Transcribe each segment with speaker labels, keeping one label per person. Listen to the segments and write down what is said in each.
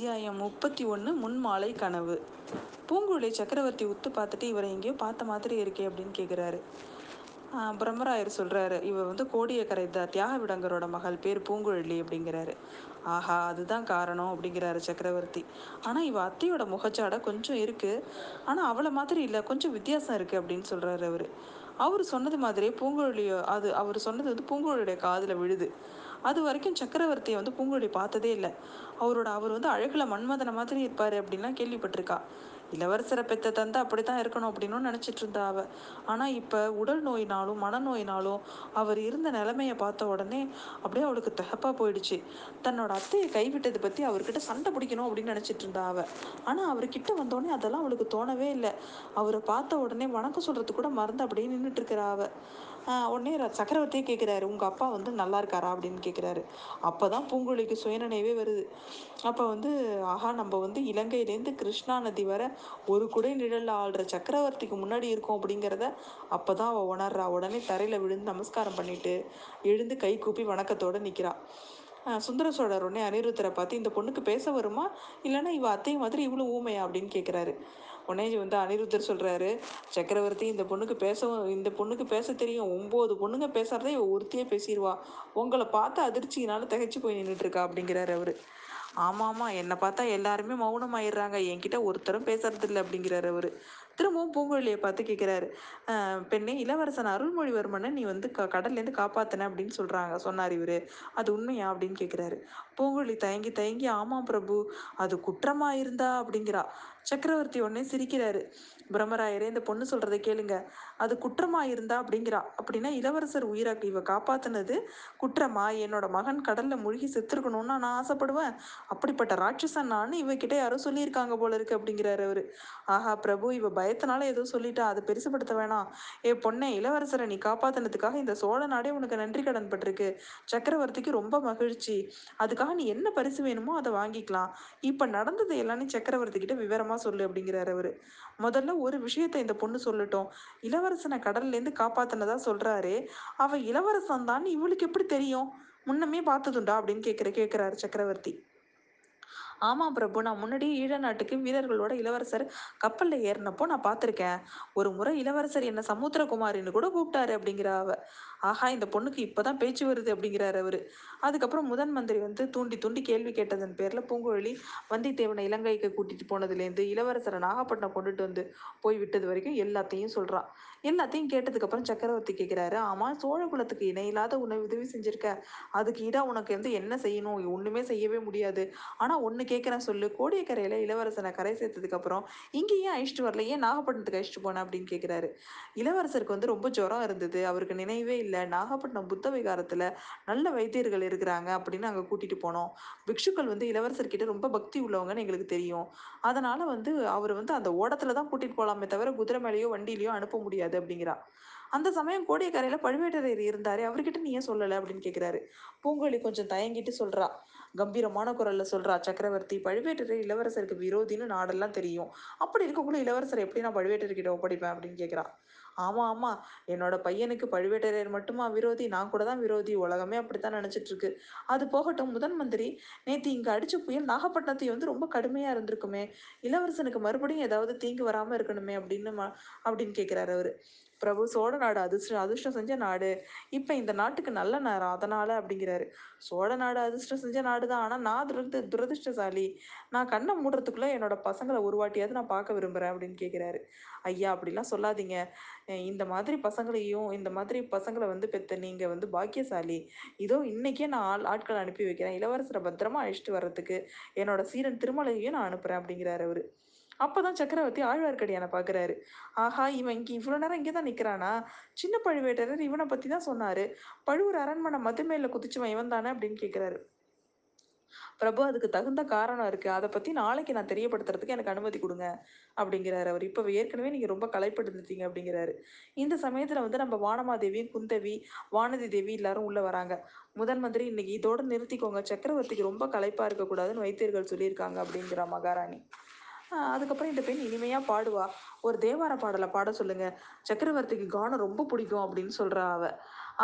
Speaker 1: அத்தியாயம் முப்பத்தி ஒன்று முன்மாலை கனவு. பூங்குழலி சக்கரவர்த்தி உத்து பார்த்துட்டு இவரை எங்கேயோ பார்த்த மாதிரி இருக்கே அப்படின்னு கேட்குறாரு பிரம்மராயர் சொல்கிறாரு இவர் வந்து கோடியக்கரை தான் தியாக விடங்கரோட மகள் பேர் பூங்குழலி அப்படிங்கிறாரு. ஆஹா அதுதான் காரணம் அப்படிங்கிறாரு சக்கரவர்த்தி. ஆனால் இவ அத்தையோட முகச்சாடை கொஞ்சம் இருக்குது ஆனால் அவளை மாதிரி இல்லை கொஞ்சம் வித்தியாசம் இருக்குது அப்படின்னு சொல்கிறாரு அவர். அவர் சொன்னது மாதிரியே பூங்குழலியோ அது அவர் சொன்னது வந்து பூங்குழலியோட காதில் விழுது. அது வரைக்கும் சக்கரவர்த்தியை வந்து பூங்குழலி பார்த்ததே இல்லை. அவரோட அவர் வந்து அழகில் மன்மதனை மாதிரி இருப்பார் அப்படின்லாம் கேள்விப்பட்டிருக்கா. இளவரசரை பெத்த தந்தை அப்படி தான் இருக்கணும் அப்படின்னு நினச்சிட்டு இருந்தா அவ. ஆனால் இப்போ உடல் நோயினாலும் மனநோயினாலும் அவர் இருந்த நிலைமையை பார்த்த உடனே அப்படியே அவளுக்கு தகப்பாக போயிடுச்சு. தன்னோட அத்தையை கைவிட்டதை பற்றி அவர்கிட்ட சண்டை பிடிக்கணும் அப்படின்னு நினச்சிட்டு இருந்தா அவ. ஆனால் அவர்கிட்ட வந்தோடனே அதெல்லாம் அவளுக்கு தோணவே இல்லை. அவரை பார்த்த உடனே வணக்கம் சொல்கிறது கூட மறந்து அப்படியே நின்றுட்டு இருக்கிறா அவ. உடனே சக்கரவர்த்தியே கேட்குறாரு உங்கள் அப்பா வந்து நல்லா இருக்காரா அப்படின்னு கேட்குறாரு அப்போ தான் பூங்குழிக்கு சுயநினைவே வருது. அப்போ வந்து ஆஹா நம்ம வந்து இலங்கையிலேருந்து கிருஷ்ணா நதி வர ஒரு குடை நிழலில் ஆள்ற சக்கரவர்த்திக்கு முன்னாடி இருக்கோம் அப்படிங்கிறத அப்போ தான் அவள் உணர்றா. உடனே தரையில் விழுந்து நமஸ்காரம் பண்ணிட்டு எழுந்து கை கூப்பி வணக்கத்தோடு நிற்கிறா சுந்தர சோழர் உடனே அனிருத்தரை பார்த்து இந்த பொண்ணுக்கு பேச வருமா? இல்லைன்னா இவ அத்தை மாதிரி இவ்வளோ ஊமையா? அப்படின்னு கேட்குறாரு உடனே வந்து அனிருத்தர் சொல்கிறாரு சக்கரவர்த்தி இந்த பொண்ணுக்கு பேச இந்த பொண்ணுக்கு பேச தெரியும். ஒம்பது பொண்ணுங்க பேசுகிறதே இவ ஒருத்தியே பேசிடுவா உங்களை பார்த்து அதிர்ச்சியினால திகைச்சு போய் நின்றுட்டுருக்கா அப்படிங்கிறாரு அவர். ஆமாம் ஆமாம் என்னை பார்த்தா எல்லாருமே மௌனமாயிடுறாங்க. என்கிட்ட ஒருத்தரும் பேசுறது இல்லை அப்படிங்கிறாரு அவர். திரும்பவும் பூங்குழலியை பார்த்து கேட்குறாரு பெண்ணே இளவரசன் அருள்மொழிவர்மனை நீ வந்து க கடல்லேருந்து காப்பாத்தின அப்படின்னு சொல்கிறாங்க சொன்னார் இவர். அது உண்மையா? அப்படின்னு கேட்குறாரு பூங்குழலி தயங்கி தயங்கி ஆமாம் பிரபு அது குற்றமாக இருந்தா? அப்படிங்கிறா. சக்கரவர்த்தி உடனே சிரிக்கிறாரு. பிரம்மராயரே இந்த பொண்ணு சொல்கிறத கேளுங்க. அது குற்றமா இருந்தா? அப்படிங்கிறா. அப்படின்னா இளவரசர் உயிராக்கு இவ காப்பாத்தினது குற்றமா? என்னோட மகன் கடல்ல மூழ்கி செத்துருக்கணும்னா நான் ஆசைப்படுவேன். அப்படிப்பட்ட ராட்சசன் நான் இவகிட்ட யாரோ சொல்லியிருக்காங்க போல இருக்கு அப்படிங்கிறாரு அவரு. ஆஹா பிரபு இவ பயத்தினால ஏதோ சொல்லிட்டா அதை பெருசுப்படுத்த வேணாம். ஏ பொண்ணே இளவரசரை நீ காப்பாத்தினதுக்காக இந்த சோழ நாடே உனக்கு நன்றி கடன் பட்டிருக்கு. சக்கரவர்த்திக்கு ரொம்ப மகிழ்ச்சி. அதுக்காக நீ என்ன பரிசு வேணுமோ அதை வாங்கிக்கலாம். இப்ப நடந்தது எல்லாமே சக்கரவர்த்தி கிட்ட விவரமா சொல்லு அப்படிங்கிறாரு அவரு. முதல்ல ஒரு விஷயத்த இந்த பொண்ணு சொல்லட்டும். இளவரசனை கடல்லேருந்து காப்பாத்தினதா சொல்றாரு. அவ இளவரசன் தான் இவளுக்கு எப்படி தெரியும்? முன்னமே பார்த்ததுண்டா அப்படின்னு கேட்குற கேட்குறாரு சக்கரவர்த்தி. ஆமாம் பிரபு நான் முன்னாடியே ஈழ நாட்டுக்கு வீரர்களோட இளவரசர் கப்பலில் ஏறினப்போ நான் பார்த்துருக்கேன். ஒரு முறை இளவரசர் என்ன சமுத்திரகுமாரின்னு கூட கூப்பிட்டாரு அப்படிங்கிற அவ ஆஹா இந்த பொண்ணுக்கு இப்போதான் பேச்சு வருது அப்படிங்கிறாரு அவர். அதுக்கப்புறம் முதன் மந்திரி வந்து தூண்டி தூண்டி கேள்வி கேட்டதன் பேரில் பூங்குழலி வந்தித்தேவனை இலங்கைக்கு கூட்டிட்டு போனதுலேருந்து இளவரசரை நாகப்பட்டினம் கொண்டுட்டு வந்து போய் விட்டது வரைக்கும் எல்லாத்தையும் சொல்கிறான் எல்லாத்தையும் கேட்டதுக்கப்புறம் சக்கரவர்த்தி கேட்குறாரு ஆமாம் சோழ குலத்துக்கு இணையில்லாத உணவு உதவி செஞ்சுருக்க. அதுக்கு ஈடாக உனக்கு வந்து என்ன செய்யணும்? ஒன்றுமே செய்யவே முடியாது. ஆனால் ஒன்று கேட்குறேன் சொல்லு. கோடியக்கரையில் இளவரசனை கரை சேர்த்ததுக்கப்புறம் இங்கே ஏன் அழிச்சிட்டு வரல ஏன் நாகப்பட்டினத்துக்கு அழிச்சிட்டு போனேன் அப்படின்னு கேட்குறாரு இளவரசருக்கு வந்து ரொம்ப ஜுரம் இருந்தது. அவருக்கு நினைவே இல்லை. நாகப்பட்டினம் புத்த விகாரத்தில் நல்ல வைத்தியர்கள் இருக்கிறாங்க அப்படின்னு அங்கே கூட்டிகிட்டு போனோம். பிக்ஷுக்கள் வந்து இளவரசர்கிட்ட ரொம்ப பக்தி உள்ளவங்கன்னு எங்களுக்கு தெரியும். அதனால் வந்து அவர் வந்து அந்த ஓடத்தில் தான் கூட்டிகிட்டு போகலாமே தவிர குதிரை மேலேயோ வண்டியிலையோ அனுப்ப முடியாது அப்படிங்கிறா. அந்த சமயம் கோடியக்கரையில் பழுவேட்டரையர் இருந்தார். அவர்கிட்ட நீ ஏன் சொல்லலை அப்படின்னு கேட்குறாரு பூங்கொழி கொஞ்சம் தயங்கிட்டு சொல்கிறா கம்பீரமான குரலில் சொல்கிறா சக்கரவர்த்தி பழுவேட்டரையர் இளவரசருக்கு விரோதின்னு நாடெல்லாம் தெரியும். அப்படி இருக்கக்குள்ள இளவரசர் எப்படி நான் பழுவேட்டர்கிட்ட ஒப்படைப்பேன்? அப்படின்னு கேட்குறா ஆமாம் ஆமாம் என்னோட பையனுக்கு பழுவேட்டரையர் மட்டுமா விரோதி? நான் கூட தான் விரோதி. உலகமே அப்படித்தான் நினச்சிட்டு இருக்கு அது போகட்டும். முதன் மந்திரி நேற்று இங்கே அடிச்ச புயல் நாகப்பட்டினத்தை வந்து ரொம்ப கடுமையாக இருந்திருக்குமே. இளவரசனுக்கு மறுபடியும் ஏதாவது தீங்கு வராமல் இருக்கணுமே அப்படின்னு அப்படின்னு கேட்குறாரு அவர். பிரபு சோழ நாடு அதிர்ஷ்டம் அதிர்ஷ்டம் செஞ்ச நாடு. இப்போ இந்த நாட்டுக்கு நல்ல நேரம் அதனால் அப்படிங்கிறாரு. சோழ நாடு அதிர்ஷ்டம் செஞ்ச நாடு தான் ஆனால் நான் துரது துரதிருஷ்டசாலி. நான் கண்ணை மூடுறதுக்குள்ளே என்னோட பசங்களை ஒரு வாட்டியாவது நான் பார்க்க விரும்புகிறேன் அப்படின்னு கேட்குறாரு ஐயா அப்படிலாம் சொல்லாதீங்க. இந்த மாதிரி பசங்களையும் இந்த மாதிரி பசங்களை வந்து பெற்ற நீங்கள் வந்து பாக்கியசாலி. இதோ இன்னைக்கே நான் ஆள் ஆட்களை அனுப்பி வைக்கிறேன். இளவரசரை பத்திரமா அழைச்சிட்டு வர்றதுக்கு என்னோட சீரன் திருமலையையும் நான் அனுப்புகிறேன் அப்படிங்கிறாரு அவர். அப்போதான் சக்கரவர்த்தி ஆழ்வார்க்கடியான பார்க்குறாரு ஆஹா இவன் இங்கே இவ்வளோ நேரம் இங்கே தான் நிற்கிறானா சின்ன பழுவேட்டரர் இவனை பற்றி தான் சொன்னார். பழுவூர் அரண்மனை மதுமேல குதிச்சுவன் இவன் தானே அப்படின்னு கேட்குறாரு பிரபு அதுக்கு தகுந்த காரணம் இருக்குது அதை பற்றி நாளைக்கு நான் தெரியப்படுத்துறதுக்கு எனக்கு அனுமதி கொடுங்க அப்படிங்கிறாரு அவர். இப்போ ஏற்கனவே நீங்கள் ரொம்ப கலைப்படுத்திட்டீங்க அப்படிங்கிறாரு. இந்த சமயத்தில் வந்து நம்ம வானமாதேவி குந்தவி வானதி தேவி எல்லாரும் உள்ளே வராங்க. முதன் மந்திரி இன்னைக்கு இதோட நிறுத்திக்கோங்க. சக்கரவர்த்திக்கு ரொம்ப களைப்பாக இருக்கக்கூடாதுன்னு வைத்தியர்கள் சொல்லியிருக்காங்க அப்படிங்கிறா மகாராணி. அதுக்கப்புறம் இந்த பெண் இனிமையாக பாடுவா. ஒரு தேவார பாடலை பாட சொல்லுங்க. சக்கரவர்த்திக்கு கானம் ரொம்ப பிடிக்கும் அப்படின்னு சொல்கிறா அவ.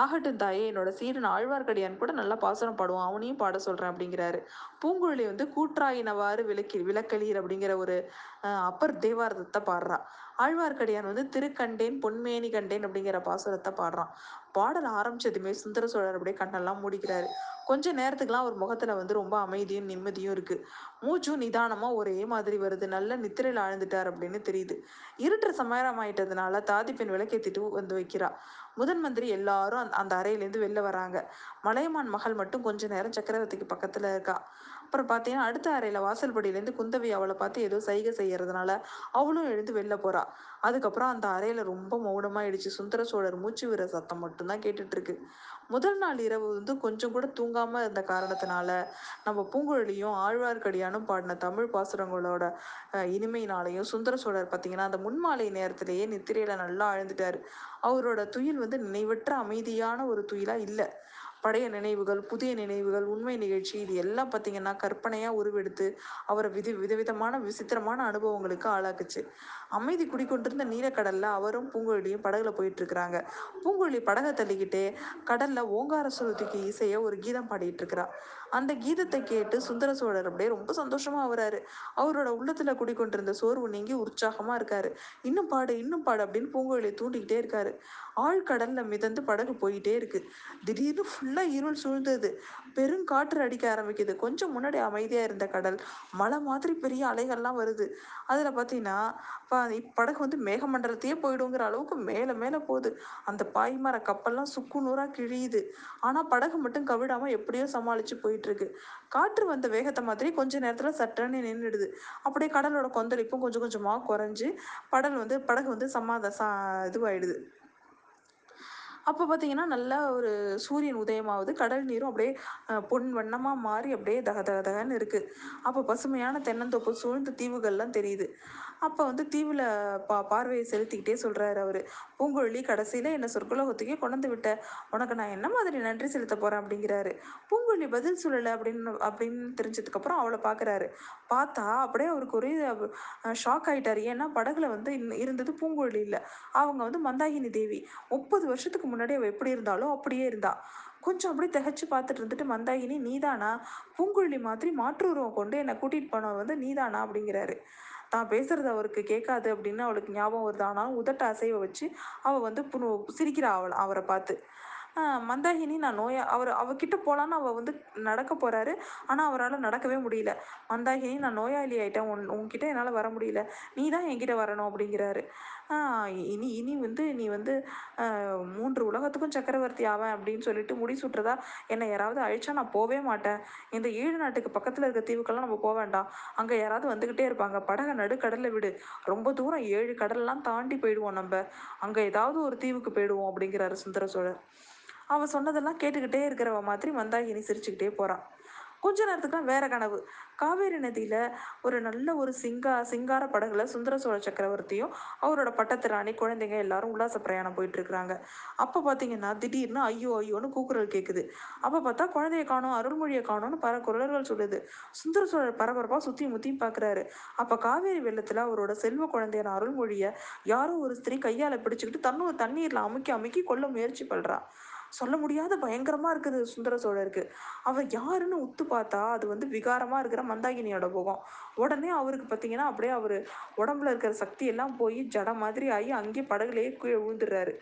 Speaker 1: ஆகட்டும் தாயே என்னோட சீடன் ஆழ்வார்க்கடியான் கூட நல்லா பாசனம் பாடுவான். அவனையும் பாட சொல்கிறேன் அப்படிங்கிறாரு. பூங்குழலி வந்து கூற்றாயினவாறு விளக்கி விளக்கலீர் அப்படிங்கிற ஒரு அப்பர் தேவாரதத்தை பாடுறா. ஆழ்வார்க்கடியான் வந்து திருக்கண்டேன் பொன்மேனி கண்டேன் அப்படிங்கிற பாசுரத்தை பாடுறான். பாடல் ஆரம்பிச்சதுமே சுந்தர சோழர் அப்படியே கண்ணெல்லாம் மூடிக்கிறாரு. கொஞ்ச நேரத்துக்குலாம் அவர் முகத்துல வந்து ரொம்ப அமைதியும் நிம்மதியும் இருக்கு. மூச்சும் நிதானமா ஒரே மாதிரி வருது. நல்ல நித்திரையில் ஆழ்ந்துட்டார் அப்படின்னு தெரியுது. இருட்டு சமயமாயிட்டதுனால தாதி பெண் விளக்கேத்திட்டு வந்து வைக்கிறா. முதன் மந்திரி எல்லாரும் அந்த அந்த அறையிலேருந்து வெளில வராங்க. மலையமான் மகள் மட்டும் கொஞ்ச நேரம் சக்கரவர்த்திக்கு பக்கத்துல இருக்கா. அப்புறம் பார்த்தீங்கன்னா அடுத்த அறையில் வாசல்படியிலேருந்து குந்தவி அவளை பார்த்து ஏதோ சைகை செய்யறதுனால அவளும் எழுந்து வெளில போறா. அதுக்கப்புறம் அந்த அறையில் ரொம்ப மௌனமாயிடுச்சு. சுந்தர சோழர் மூச்சு விடுற சத்தம் மட்டும்தான் கேட்டுட்டு இருக்கு முதல் நாள் இரவு வந்து கொஞ்சம் கூட தூங்காம இருந்த காரணத்தினால நம்ம பூங்குழலியும் ஆழ்வார்க்கடியானும் பாடின தமிழ் பாசுரங்களோட இனிமையினாலையும் சுந்தர சோழர் பார்த்தீங்கன்னா அந்த முன்மாலை நேரத்திலேயே நித்திரையில நல்லா ஆழ்ந்துட்டாரு. அவரோட துயில் வந்து நினைவற்ற அமைதியான ஒரு துயிலா இல்லை. பழைய நினைவுகள் புதிய நினைவுகள் உண்மை நிகழ்ச்சி இது எல்லாம் பார்த்தீங்கன்னா கற்பனையாக உருவெடுத்து அவரை வித விதவிதமான விசித்திரமான அனுபவங்களுக்கு ஆளாக்குச்சு. அமைதி குடிக்கொண்டிருந்த நீலக்கடல்ல அவரும் பூங்குழலியும் படகுல போயிட்டு இருக்கிறாங்க பூங்குழலி படகை தள்ளிக்கிட்டே கடல்ல ஓங்கார சுருதிக்கு இசைய ஒரு கீதம் பாடிட்டு இருக்கிறா அந்த கீதத்தை கேட்டு சுந்தர சோழர் அப்படியே ரொம்ப சந்தோஷமா ஆகுறாரு. அவரோட உள்ளத்துல குடிக்கொண்டிருந்த சோர்வு நீங்கி உற்சாகமா இருக்காரு. இன்னும் பாடு இன்னும் பாடு அப்படின்னு பூங்குழலியை தூண்டிக்கிட்டே இருக்காரு. ஆழ்கடல்ல மிதந்து படகு போயிட்டே இருக்கு. திடீர்னு ஃபுல்லா இருள் சூழ்ந்தது. பெருங்காற்று அடிக்க ஆரம்பிக்குது. கொஞ்சம் முன்னாடி அமைதியா இருந்த கடல் மலை மாதிரி பெரிய அலைகள்லாம் வருது. அதுல பாத்தீங்கன்னா படகு வந்து மேகமண்டலத்தையே போயிடுங்கிற அளவுக்கு மேல மேல போகுது. அந்த பாய்மர கப்பல்லாம் சுக்கு நூறா கிழியுது. ஆனா படகு மட்டும் கவிடாம எப்படியோ சமாளிச்சு போய் இருக்கு காற்று வந்த வேகத்தை மாதிரி கொஞ்ச நேரத்துல சட்டன்னு நின்றுடுது அப்படியே கடலோட கொந்தளிப்பும் கொஞ்சம் கொஞ்சமா குறைஞ்சு படல் வந்து படகு வந்து சமாத சா இதுவாயிடுது. அப்போ பார்த்தீங்கன்னா நல்லா ஒரு சூரியன் உதயமாகுது. கடல் நீரும் அப்படியே பொன் வண்ணமாக மாறி அப்படியே தக தக தகன்னு இருக்குது அப்போ பசுமையான தென்னந்தோப்பு சூழ்ந்த தீவுகள்லாம் தெரியுது. அப்போ வந்து தீவில் பா பார்வையை செலுத்திக்கிட்டே சொல்கிறாரு அவர். பூங்குழலி கடைசியில் என்னை சொர்க்கலோகத்துக்கே கொண்டு விட்ட. உனக்கு நான் என்ன மாதிரி நன்றி செலுத்த போகிறேன் அப்படிங்கிறாரு. பூங்குழலி பதில் சொல்லலை அப்படின்னு அப்படின்னு தெரிஞ்சதுக்கப்புறம் அவளை பார்க்குறாரு பார்த்தா அப்படியே அவருக்கு ஒரே ஷாக் ஆகிட்டார் ஏன்னா படகுல வந்து இருந்தது பூங்குழலி இல்லை. அவங்க வந்து மந்தாகினி தேவி. முப்பது வருஷத்துக்கு முன்னாடி அவள் எப்படி இருந்தாலும் அப்படியே இருந்தா. கொஞ்சம் அப்படியே திகச்சு பார்த்துட்டு இருந்துட்டு மந்தாகினி நீதானா? பூங்குழலி மாதிரி மாற்று உருவம் கொண்டு என்னை கூட்டிகிட்டு போனவன் வந்து நீதானா? அப்படிங்கிறாரு. தான் பேசுறது அவருக்கு கேட்காது அப்படின்னு அவளுக்கு ஞாபகம் வருது. ஆனாலும் உதட்ட அசைவை வச்சு அவள் வந்து புனு சிரிக்கிறா அவள் அவரை பார்த்து. மந்தாகினி நான் நோயா அவர் அவகிட்ட போகலான்னு அவள் வந்து நடக்க போகிறாரு ஆனால் அவரால் நடக்கவே முடியல. மந்தாகினி நான் நோயாளி ஆகிட்டேன் உன் உன்கிட்ட என்னால் வர முடியல. நீ தான் என்கிட்ட வரணும் அப்படிங்கிறாரு. இனி இனி வந்து நீ வந்து மூன்று உலகத்துக்கும் சக்கரவர்த்தி ஆவேன் அப்படின்னு சொல்லிட்டு முடி சுட்டுறதா? என்னை யாராவது அழிச்சா நான் போவே மாட்டேன். இந்த ஏழு நாட்டுக்கு பக்கத்தில் இருக்க தீவுக்கெல்லாம் நம்ம போக வேண்டாம். அங்கே யாராவது வந்துக்கிட்டே இருப்பாங்க. படகை நடுக்கடலில் விடு. ரொம்ப தூரம் ஏழு கடல்லாம் தாண்டி போயிடுவோம் நம்ம. அங்கே ஏதாவது ஒரு தீவுக்கு போயிடுவோம் அப்படிங்கிறாரு சுந்தர சோழர். அவன் சொன்னதெல்லாம் கேட்டுக்கிட்டே இருக்கிறவ மாதிரி மந்தாகினி சிரிச்சுக்கிட்டே போகிறான் கொஞ்ச நேரத்துக்குலாம் வேற கனவு. காவேரி நதியில ஒரு நல்ல ஒரு சிங்கா சிங்கார படகுல சுந்தர சோழ சக்கரவர்த்தியும் அவரோட பட்டத்து ராணி குழந்தைங்க எல்லாரும் உல்லாச பிரயாணம் போயிட்டு இருக்கிறாங்க. அப்ப பாத்தீங்கன்னா திடீர்னு ஐயோ ஐயோன்னு கூக்குரல் கேக்குது. அப்ப பார்த்தா குழந்தைய காணும் அருள்மொழியை காணும்னு பல குரலர்கள் சொல்லுது. சுந்தர சோழர் பரபரப்பா சுத்தி முத்தியும் பாக்குறாரு. அப்ப காவேரி வெள்ளத்துல அவரோட செல்வ குழந்தையான அருள்மொழிய யாரோ ஒரு ஸ்திரீ கையால பிடிச்சுக்கிட்டு தன்னோட தண்ணீர்ல அமுக்கி அமுக்கி கொல்ல முயற்சி பண்ணுறான் சொல்ல முடியாத பயங்கரமா இருக்குது சுந்தர சோழருக்கு. அவர் யாருன்னு உத்து பார்த்தா அது வந்து விகாரமா இருக்கிற மந்தாகினியோட முகம். உடனே அவருக்கு பார்த்தீங்கன்னா அப்படியே அவர் உடம்புல இருக்கிற சக்தி எல்லாம் போய் ஜட மாதிரி ஆகி அங்கேயே படகுலேயே கீழே விழுந்துடுறாரு.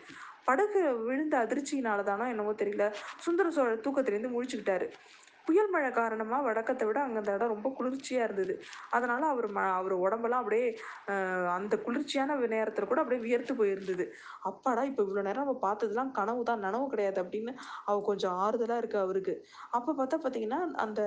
Speaker 1: படகு விழுந்த அதிர்ச்சியினால தானோ என்னவோ தெரியல சுந்தர சோழர் தூக்கத்திலேருந்து முழிச்சுக்கிட்டாரு. புயல் மழை காரணமாக வழக்கத்தை விட அங்கே அந்த இடம் ரொம்ப குளிர்ச்சியாக இருந்தது. அதனால் அவர் ம அவர் உடம்பெல்லாம் அப்படியே அந்த குளிர்ச்சியான நேரத்தில் கூட அப்படியே வியர்த்து போயிருந்தது. அப்பாடா இப்போ இவ்வளோ நேரம் நம்ம பார்த்ததுலாம் கனவு தான் நனவு கிடையாது அப்படின்னு அவ கொஞ்சம் ஆறுதலாக இருக்கு அவருக்கு. அப்போ பார்த்தா பார்த்தீங்கன்னா அந்த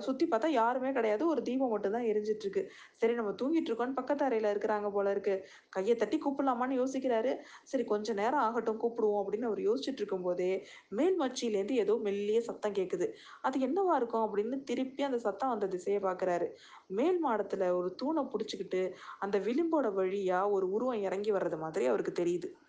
Speaker 1: சுற்றி பார்த்தா யாருமே கிடையாது. ஒரு தீபம் மட்டும் தான் எரிஞ்சிட்டு இருக்கு சரி நம்ம தூங்கிட்டு இருக்கோம்னு பக்கத்து அறையில் இருக்கிறாங்க போல இருக்கு. கையை தட்டி கூப்பிடலாமான்னு யோசிக்கிறாரு. சரி கொஞ்ச நேரம் ஆகட்டும் கூப்பிடுவோம் அப்படின்னு அவர் யோசிச்சுட்டு இருக்கும் போதே மேல் மச்சியிலேருந்து ஏதோ மெல்லிய சத்தம் கேட்குது அது என்னவா இருக்கும் அப்படின்னு திருப்பி அந்த சத்தம் அந்த திசையை பார்க்குறாரு. மேல் மாடத்தில் ஒரு தூணை பிடிச்சிக்கிட்டு அந்த விளிம்போட வழியாக ஒரு உருவம் இறங்கி வர்றது மாதிரி அவருக்கு தெரியுது.